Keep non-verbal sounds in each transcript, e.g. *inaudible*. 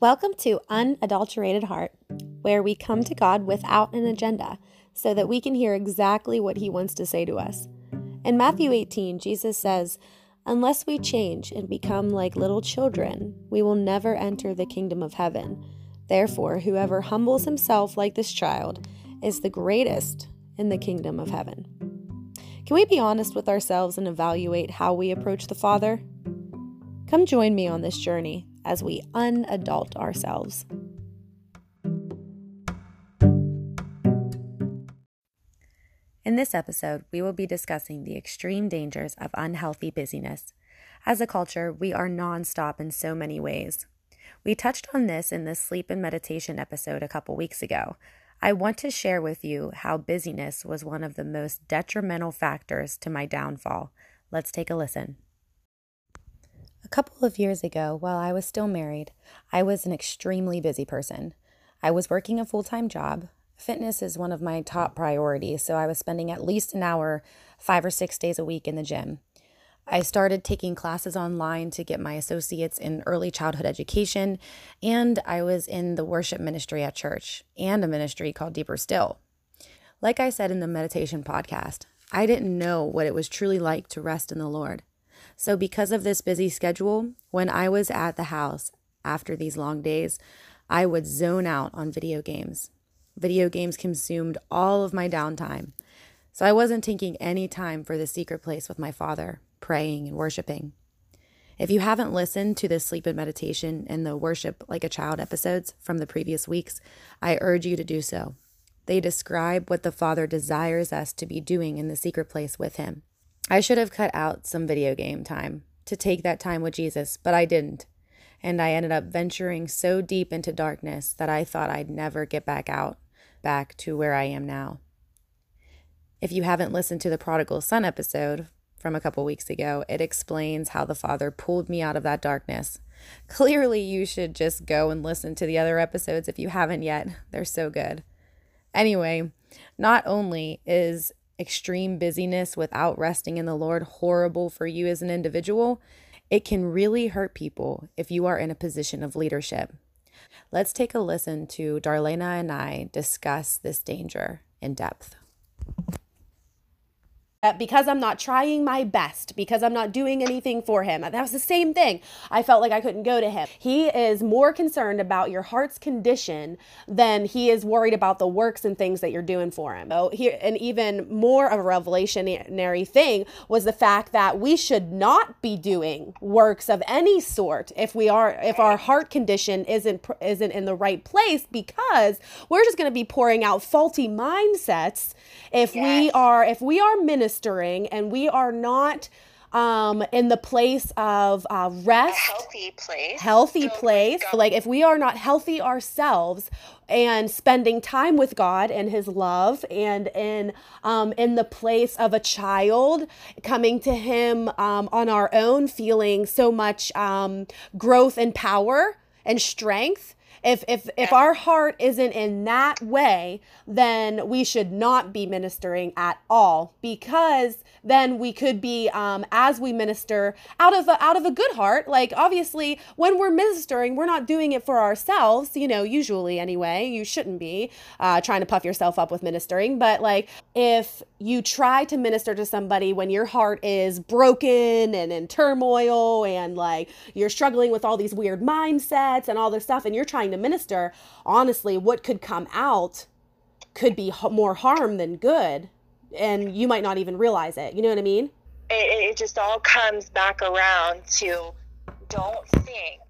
Welcome to Unadulterated Heart, where we come to God without an agenda so that we can hear exactly what He wants to say to us. In Matthew 18, Jesus says, Unless we change and become like little children, we will never enter the kingdom of heaven. Therefore, whoever humbles himself like this child is the greatest in the kingdom of heaven. Can we be honest with ourselves and evaluate how we approach the Father? Come join me on this journey as we unadult ourselves. In this episode, we will be discussing the extreme dangers of unhealthy busyness. As a culture, we are nonstop in so many ways. We touched on this in the sleep and meditation episode a couple weeks ago. I want to share with you how busyness was one of the most detrimental factors to my downfall. Let's take a listen. A couple of years ago, while I was still married, I was an extremely busy person. I was working a full time job. Fitness is one of my top priorities, so I was spending at least an hour five or six days a week in the gym. I started taking classes online to get my associates in early childhood education, and I was in the worship ministry at church and a ministry called Deeper Still. Like I said in the meditation podcast, I didn't know what it was truly like to rest in the Lord. So, because of this busy schedule, when I was at the house after these long days, I would zone out on video games. Video games consumed all of my downtime. So, I wasn't taking any time for the secret place with my father, praying and worshiping. If you haven't listened to the sleep and meditation and the worship like a child episodes from the previous weeks, I urge you to do so. They describe what the Father desires us to be doing in the secret place with Him. I should have cut out some video game time to take that time with Jesus, but I didn't. And I ended up venturing so deep into darkness that I thought I'd never get back out, back to where I am now. If you haven't listened to the Prodigal Son episode from a couple weeks ago, it explains how the Father pulled me out of that darkness. Clearly, you should just go and listen to the other episodes if you haven't yet. They're so good. Anyway, not only is extreme busyness without resting in the Lord horrible for you as an individual, it can really hurt people if you are in a position of leadership. Let's take a listen to Darlena and I discuss this danger in depth Uh, because I'm not trying my best, because I'm not doing anything for him. That was the same thing. I felt like I couldn't go to him. He is more concerned about your heart's condition than he is worried about the works and things that you're doing for him. Oh, here, and even more of a revelationary thing was the fact that we should not be doing works of any sort if we are if our heart condition isn't isn't in the right place because we're just going to be pouring out faulty mindsets if yes. we are if we are ministering ministering and we are not um in the place of uh rest. A healthy place. Healthy place. Like if we are not healthy ourselves and spending time with god and his love and in um in the place of a child coming to him um on our own feeling so much um growth and power and strength if if if our heart isn't in that way then we should not be ministering at all because then we could be um, as we minister out of a, out of a good heart. Like obviously when we're ministering we're not doing it for ourselves you know usually anyway. You shouldn't be uh, trying to puff yourself up with ministering. But like if you try to minister to somebody when your heart is broken and in turmoil and like you're struggling with all these weird mindsets and all this stuff and you're trying to minister honestly what could come out could be more harm than good and you might not even realize it. You know what I mean? It, it just all comes back around to don't think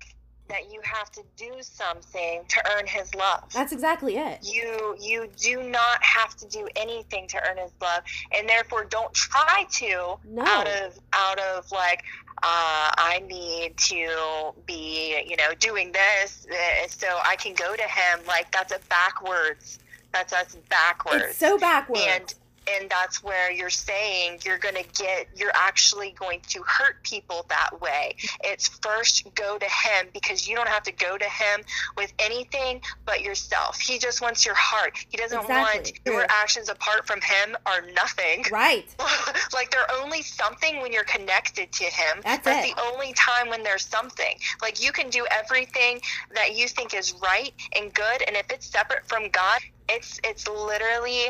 that you have to do something to earn his love. That's exactly it. You you do not have to do anything to earn his love, and therefore don't try to no. out of out of like uh, I need to be you know doing this uh, so I can go to him. Like that's a backwards. That's us backwards. It's so backwards. And and that's where you're saying you're going to get you're actually going to hurt people that way it's first go to him because you don't have to go to him with anything but yourself he just wants your heart he doesn't Exactly. want your actions apart from him are nothing Right. *laughs* like they're only something when you're connected to him. That's That's it. the only time when there's something. Like you can do everything that you think is right and good, and if it's separate from God, it's it's literally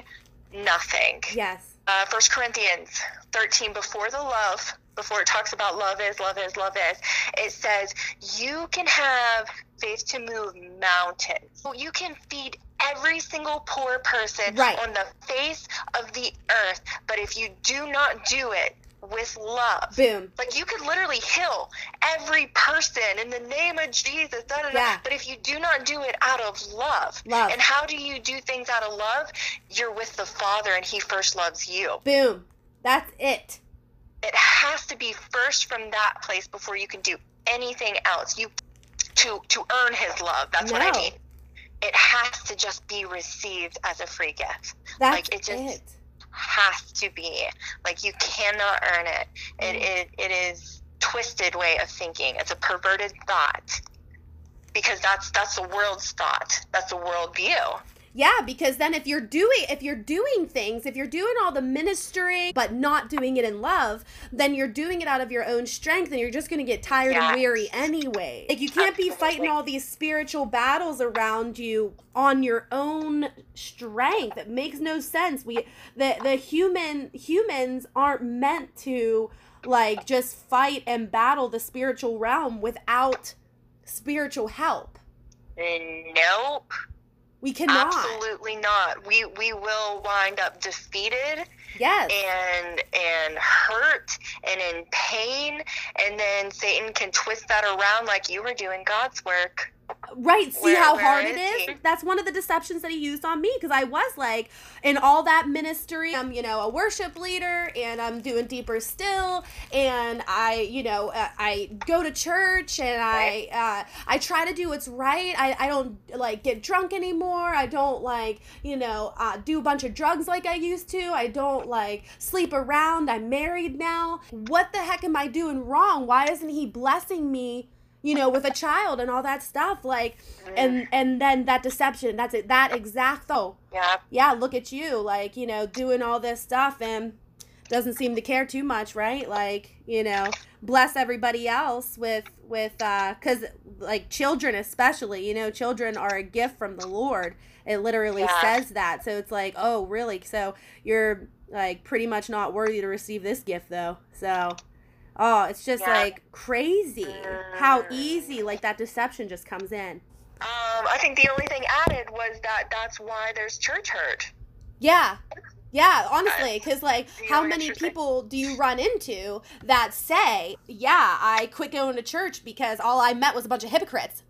nothing. Yes. Uh, First Corinthians 13, before the love, before it talks about love is, love is, love is, it says you can have faith to move mountains. You can feed every single poor person Right. on the face of the earth, but if you do not do it with love, Boom. like you could literally heal every person in the name of Jesus. Da, da, da. Yeah. But if you do not do it out of love, Love. and how do you do things out of love? You're with the Father, and He first loves you. Boom. That's it. It has to be first from that place before you can do anything else. You to to earn His love. That's what I mean. It has to just be received as a free gift. That's Like, it just- it. Has to be like you cannot earn it. It Mm. it, it is twisted way of thinking. It's a perverted thought because that's that's the world's thought. That's the world view. Yeah, because then if you're doing if you're doing things, if you're doing all the ministry but not doing it in love, then you're doing it out of your own strength and you're just going to get tired and weary anyway. Like you can't be fighting all these spiritual battles around you on your own strength. It makes no sense. We the the human humans aren't meant to like just fight and battle the spiritual realm without spiritual help. Nope. We cannot. Absolutely not. We we will wind up defeated Yes. and and hurt and in pain and then Satan can twist that around like you were doing God's work. Right. See Where- how where hard is it is? he? That's one of the deceptions that he used on me because I was like, in all that ministry, I'm, you know, a worship leader and I'm doing deeper still. And I, you know, uh, I go to church and I, uh, I try to do what's right. I, I don't like get drunk anymore. I don't like, you know, uh, do a bunch of drugs like I used to. I don't like sleep around. I'm married now. What the heck am I doing wrong? Why isn't he blessing me? You know with a child and all that stuff like and and then that deception that's it that exact though Yeah. yeah look at you like you know doing all this stuff and doesn't seem to care too much right like you know bless everybody else with with uh because like children especially you know children are a gift from the lord it literally Yeah. says that so it's like oh really so you're like pretty much not worthy to receive this gift though so oh it's just Yeah. like crazy how Mm. easy like that deception just comes in Um, I think the only thing added was that that's why there's church hurt. Yeah. Yeah, honestly, because like, how many people do you run into that say, "Yeah, I quit going to church because all I met was a bunch of hypocrites,"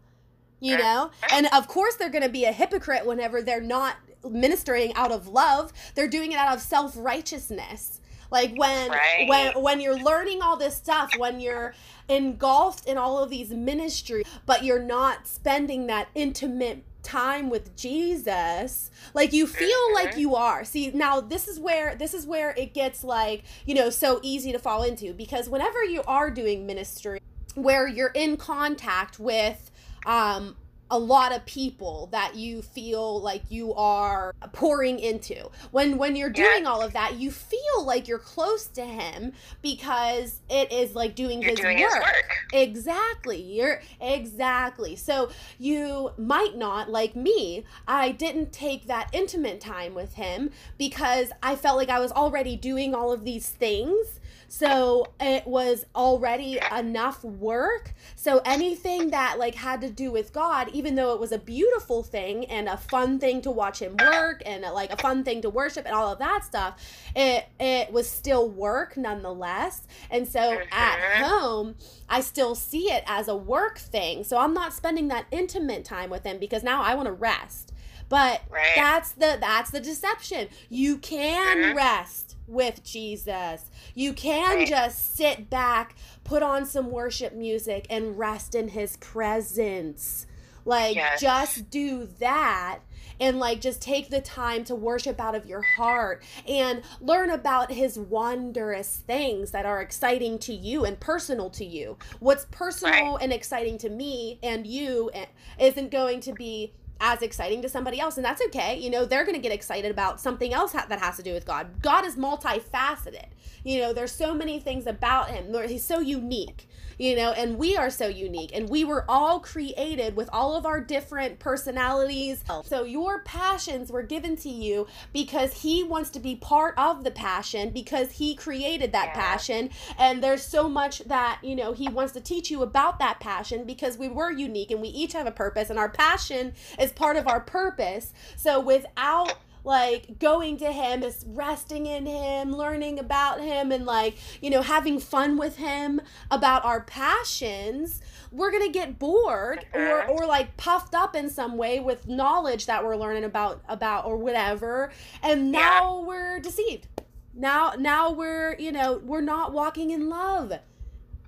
you know? And of course, they're going to be a hypocrite whenever they're not ministering out of love; they're doing it out of self righteousness. Like when Right. when when you're learning all this stuff, when you're engulfed in all of these ministries, but you're not spending that intimate time with Jesus, like you feel like Mhm. you are. See, now this is where this is where it gets like, you know, so easy to fall into because whenever you are doing ministry where you're in contact with um a lot of people that you feel like you are pouring into. When when you're doing Yeah. all of that, you feel like you're close to him because it is like doing his doing work. his work. Exactly. You're exactly. So you might not like me. I didn't take that intimate time with him because I felt like I was already doing all of these things. So it was already enough work. So anything that like had to do with God, even though it was a beautiful thing and a fun thing to watch him work and like a fun thing to worship and all of that stuff, it it was still work nonetheless. And so at Mhm. home, I still see it as a work thing. So I'm not spending that intimate time with him because now I want to rest. But Right. that's the that's the deception. You can Mhm. rest with Jesus. You can Right. just sit back, put on some worship music and rest in his presence. Like, yes. just do that and like just take the time to worship out of your heart and learn about his wondrous things that are exciting to you and personal to you. What's personal right. and exciting to me and you eh, isn't going to be as exciting to somebody else and that's okay you know they're going to get excited about something else ha- that has to do with god. God is multifaceted. You know there's so many things about him. He's so unique you know, and we are so unique and we were all created with all of our different personalities. So your passions were given to you because he wants to be part of the passion because he created that yeah. passion and there's so much that, you know, he wants to teach you about that passion because we were unique and we each have a purpose and our passion is part of our purpose. So without like going to him, just resting in him, learning about him, and like, you know, having fun with him about our passions, we're gonna get bored or uh-huh. or like puffed up in some way with knowledge that we're learning about about or whatever. And now yeah. we're deceived. Now now we're, you know, we're not walking in love.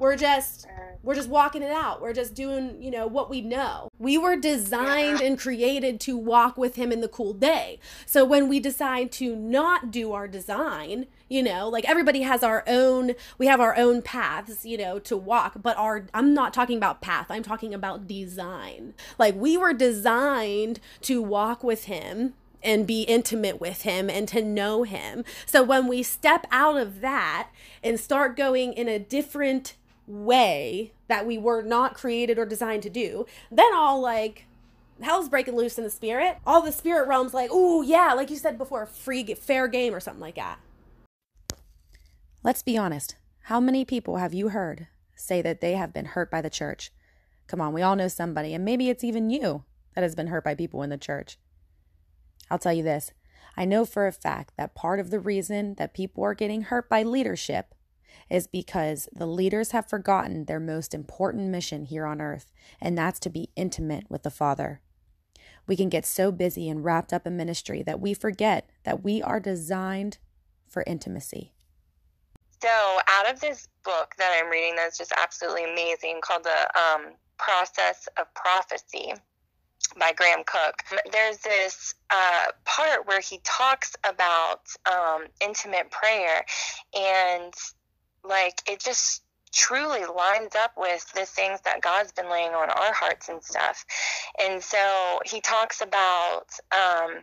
We're just we're just walking it out. We're just doing, you know, what we know. We were designed and created to walk with him in the cool day. So when we decide to not do our design, you know, like everybody has our own we have our own paths, you know, to walk, but our I'm not talking about path. I'm talking about design. Like we were designed to walk with him and be intimate with him and to know him. So when we step out of that and start going in a different way that we were not created or designed to do, then all like hell's breaking loose in the spirit. All the spirit realms like, oh yeah, like you said before, free fair game or something like that. Let's be honest. How many people have you heard say that they have been hurt by the church? Come on, we all know somebody, and maybe it's even you that has been hurt by people in the church. I'll tell you this I know for a fact that part of the reason that people are getting hurt by leadership is because the leaders have forgotten their most important mission here on earth, and that's to be intimate with the Father. We can get so busy and wrapped up in ministry that we forget that we are designed for intimacy. So, out of this book that I'm reading that's just absolutely amazing called The um, Process of Prophecy by Graham Cooke, there's this uh, part where he talks about um, intimate prayer and like it just truly lines up with the things that God's been laying on our hearts and stuff. And so he talks about um,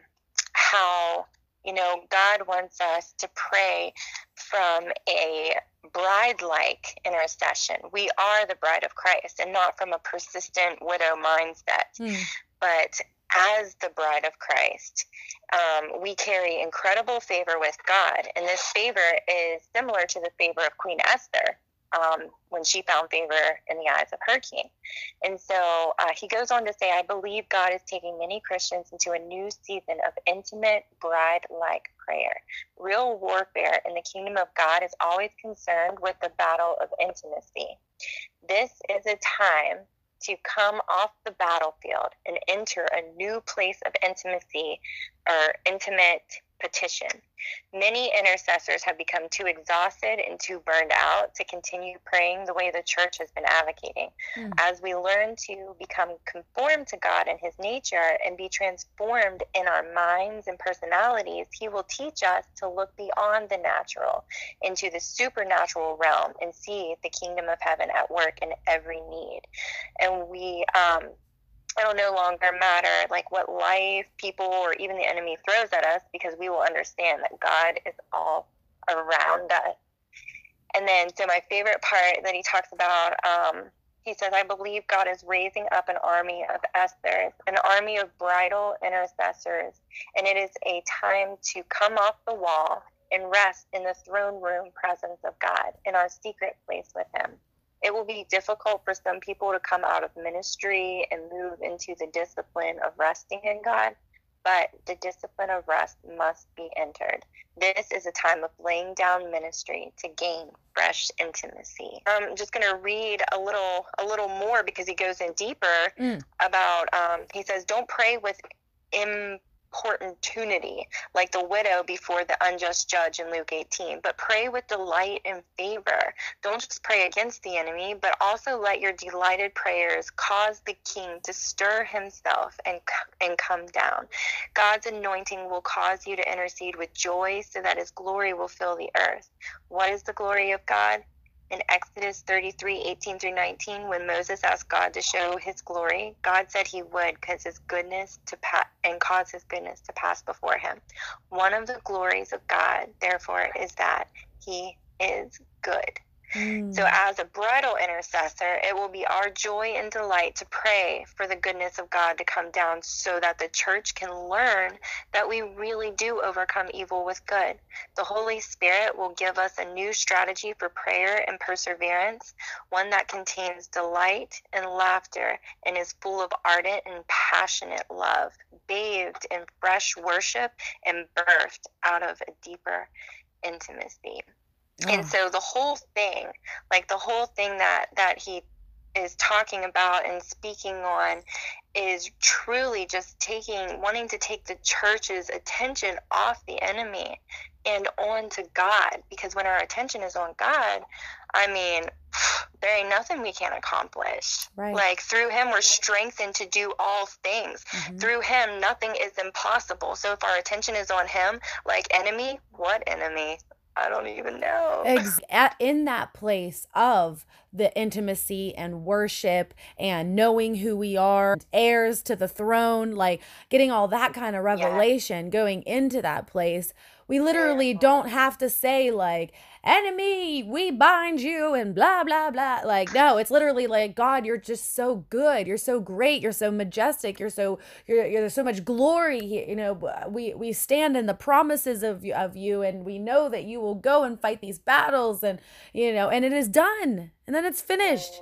how, you know, God wants us to pray from a bride like intercession. We are the bride of Christ and not from a persistent widow mindset, mm. but as the bride of Christ, um, we carry incredible favor with God. And this favor is similar to the favor of Queen Esther um, when she found favor in the eyes of her king. And so uh, he goes on to say, I believe God is taking many Christians into a new season of intimate bride like prayer. Real warfare in the kingdom of God is always concerned with the battle of intimacy. This is a time to come off the battlefield and enter a new place of intimacy or intimate petition. Many intercessors have become too exhausted and too burned out to continue praying the way the church has been advocating. Mm. As we learn to become conformed to God and His nature and be transformed in our minds and personalities, He will teach us to look beyond the natural into the supernatural realm and see the kingdom of heaven at work in every need. And we, um, it'll no longer matter like what life, people, or even the enemy throws at us because we will understand that God is all around us. And then, so my favorite part that he talks about, um, he says, I believe God is raising up an army of Esthers, an army of bridal intercessors, and it is a time to come off the wall and rest in the throne room presence of God in our secret place with Him it will be difficult for some people to come out of ministry and move into the discipline of resting in God, but the discipline of rest must be entered. This is a time of laying down ministry to gain fresh intimacy. I'm just going to read a little a little more because he goes in deeper mm. about um, he says don't pray with Im, importunity, like the widow before the unjust judge in Luke 18. But pray with delight and favor. Don't just pray against the enemy, but also let your delighted prayers cause the king to stir himself and, and come down. God's anointing will cause you to intercede with joy so that his glory will fill the earth. What is the glory of God? In Exodus 33 18 through 19, when Moses asked God to show his glory, God said he would because his goodness to pa- and cause his goodness to pass before him. One of the glories of God, therefore, is that he is good. Mm. So, as a bridal intercessor, it will be our joy and delight to pray for the goodness of God to come down so that the church can learn that we really do overcome evil with good. The Holy Spirit will give us a new strategy for prayer and perseverance, one that contains delight and laughter and is full of ardent and passionate love, bathed in fresh worship and birthed out of a deeper intimacy. And so the whole thing, like the whole thing that that he is talking about and speaking on is truly just taking wanting to take the church's attention off the enemy and on to God because when our attention is on God, I mean, *sighs* there ain't nothing we can't accomplish. Right. Like through him we're strengthened to do all things. Mm-hmm. Through him nothing is impossible. So if our attention is on him, like enemy, what enemy? I don't even know. Ex- at, in that place of the intimacy and worship and knowing who we are, heirs to the throne, like getting all that kind of revelation yeah. going into that place, we literally don't have to say, like, enemy, we bind you and blah, blah, blah. Like, no, it's literally like, God, you're just so good. You're so great. You're so majestic. You're so, you're, you're there's so much glory here. You know, we, we stand in the promises of, of you and we know that you will go and fight these battles and, you know, and it is done and then it's finished.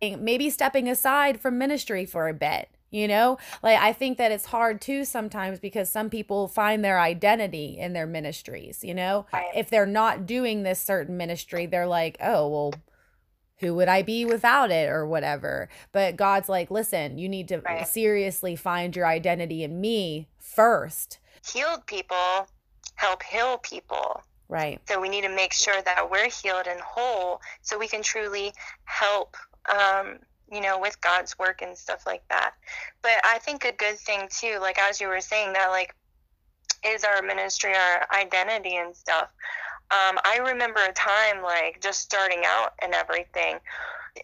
Maybe stepping aside from ministry for a bit you know? Like i think that it's hard too sometimes because some people find their identity in their ministries you know? Right. if they're not doing this certain ministry they're like oh well who would i be without it? or whatever. But god's like listen you need to right. seriously find your identity in me first. Healed people help heal people. Right. So we need to make sure that we're healed and whole so we can truly help um, you know, with God's work and stuff like that. But I think a good thing too, like as you were saying, that like is our ministry, our identity and stuff. Um, I remember a time like just starting out and everything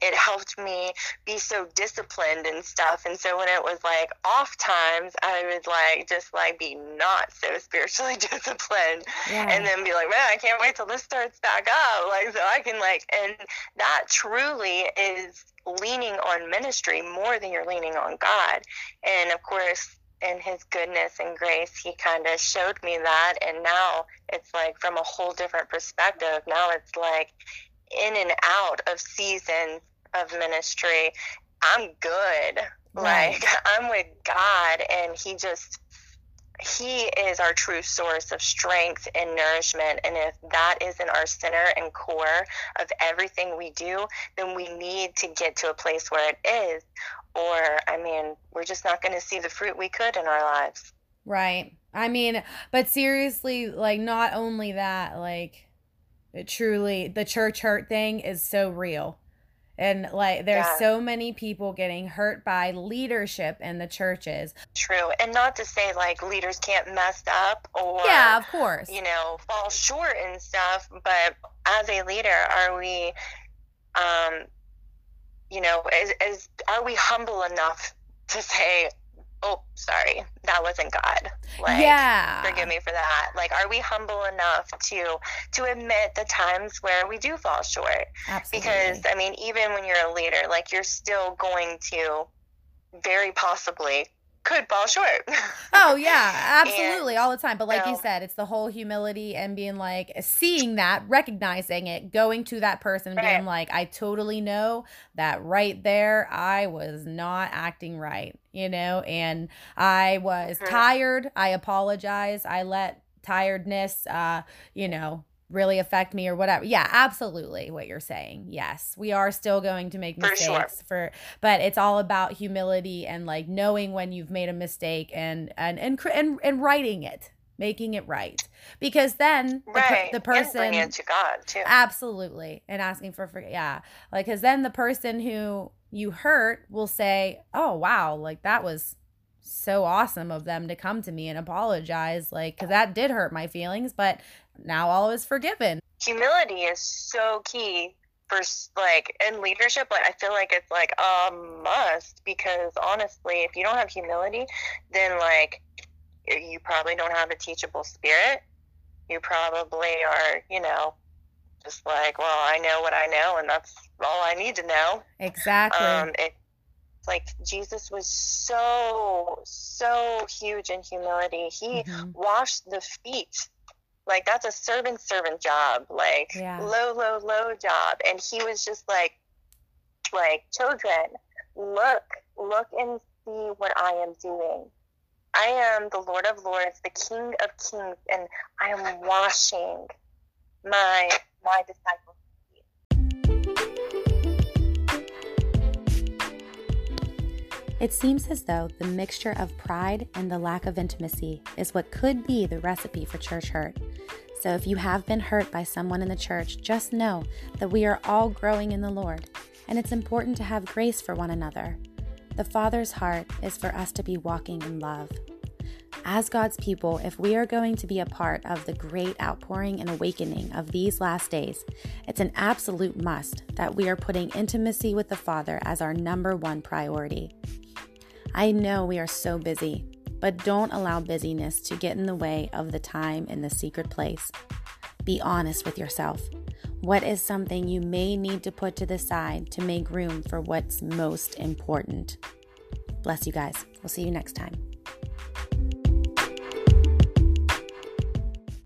it helped me be so disciplined and stuff. And so when it was like off times, I would like just like be not so spiritually *laughs* disciplined yeah. and then be like, man, I can't wait till this starts back up. Like, so I can like, and that truly is leaning on ministry more than you're leaning on God. And of course, in his goodness and grace, he kind of showed me that. And now it's like from a whole different perspective. Now it's like in and out of seasons of ministry, I'm good. Right. Like *laughs* I'm with God and he just he is our true source of strength and nourishment. And if that isn't our center and core of everything we do, then we need to get to a place where it is. Or, I mean, we're just not going to see the fruit we could in our lives. Right. I mean, but seriously, like, not only that, like, it truly, the church hurt thing is so real. And like there's yeah. so many people getting hurt by leadership in the churches. True. And not to say like leaders can't mess up or Yeah, of course. You know, fall short and stuff, but as a leader, are we um you know, is, is are we humble enough to say oh, sorry, that wasn't God. Like, yeah. Forgive me for that. Like, are we humble enough to to admit the times where we do fall short? Absolutely. Because I mean, even when you're a leader, like you're still going to very possibly could fall short. *laughs* oh yeah, absolutely, and, all the time. But like you, you said, it's the whole humility and being like seeing that, recognizing it, going to that person, right. being like, I totally know that right there, I was not acting right, you know, and I was mm-hmm. tired. I apologize. I let tiredness, uh, you know, really affect me or whatever. Yeah, absolutely what you're saying. Yes, we are still going to make mistakes for, sure. for but it's all about humility and like knowing when you've made a mistake and and and and, and writing it making it right because then right. the, the person and to God too. Absolutely. And asking for forgiveness. Yeah. Like cuz then the person who you hurt will say, "Oh, wow, like that was so awesome of them to come to me and apologize like cuz that did hurt my feelings, but now all is forgiven." Humility is so key for like in leadership but i feel like it's like a must because honestly if you don't have humility then like you probably don't have a teachable spirit. You probably are, you know, just like, well, I know what I know, and that's all I need to know. Exactly. Um, it, like Jesus was so so huge in humility. He mm-hmm. washed the feet. Like that's a servant servant job. Like yeah. low low low job. And he was just like like children, look look and see what I am doing. I am the Lord of Lords, the King of Kings, and I am washing my my disciples' It seems as though the mixture of pride and the lack of intimacy is what could be the recipe for church hurt. So if you have been hurt by someone in the church, just know that we are all growing in the Lord, and it's important to have grace for one another. The Father's heart is for us to be walking in love. As God's people, if we are going to be a part of the great outpouring and awakening of these last days, it's an absolute must that we are putting intimacy with the Father as our number one priority. I know we are so busy, but don't allow busyness to get in the way of the time in the secret place. Be honest with yourself. What is something you may need to put to the side to make room for what's most important? Bless you guys. We'll see you next time.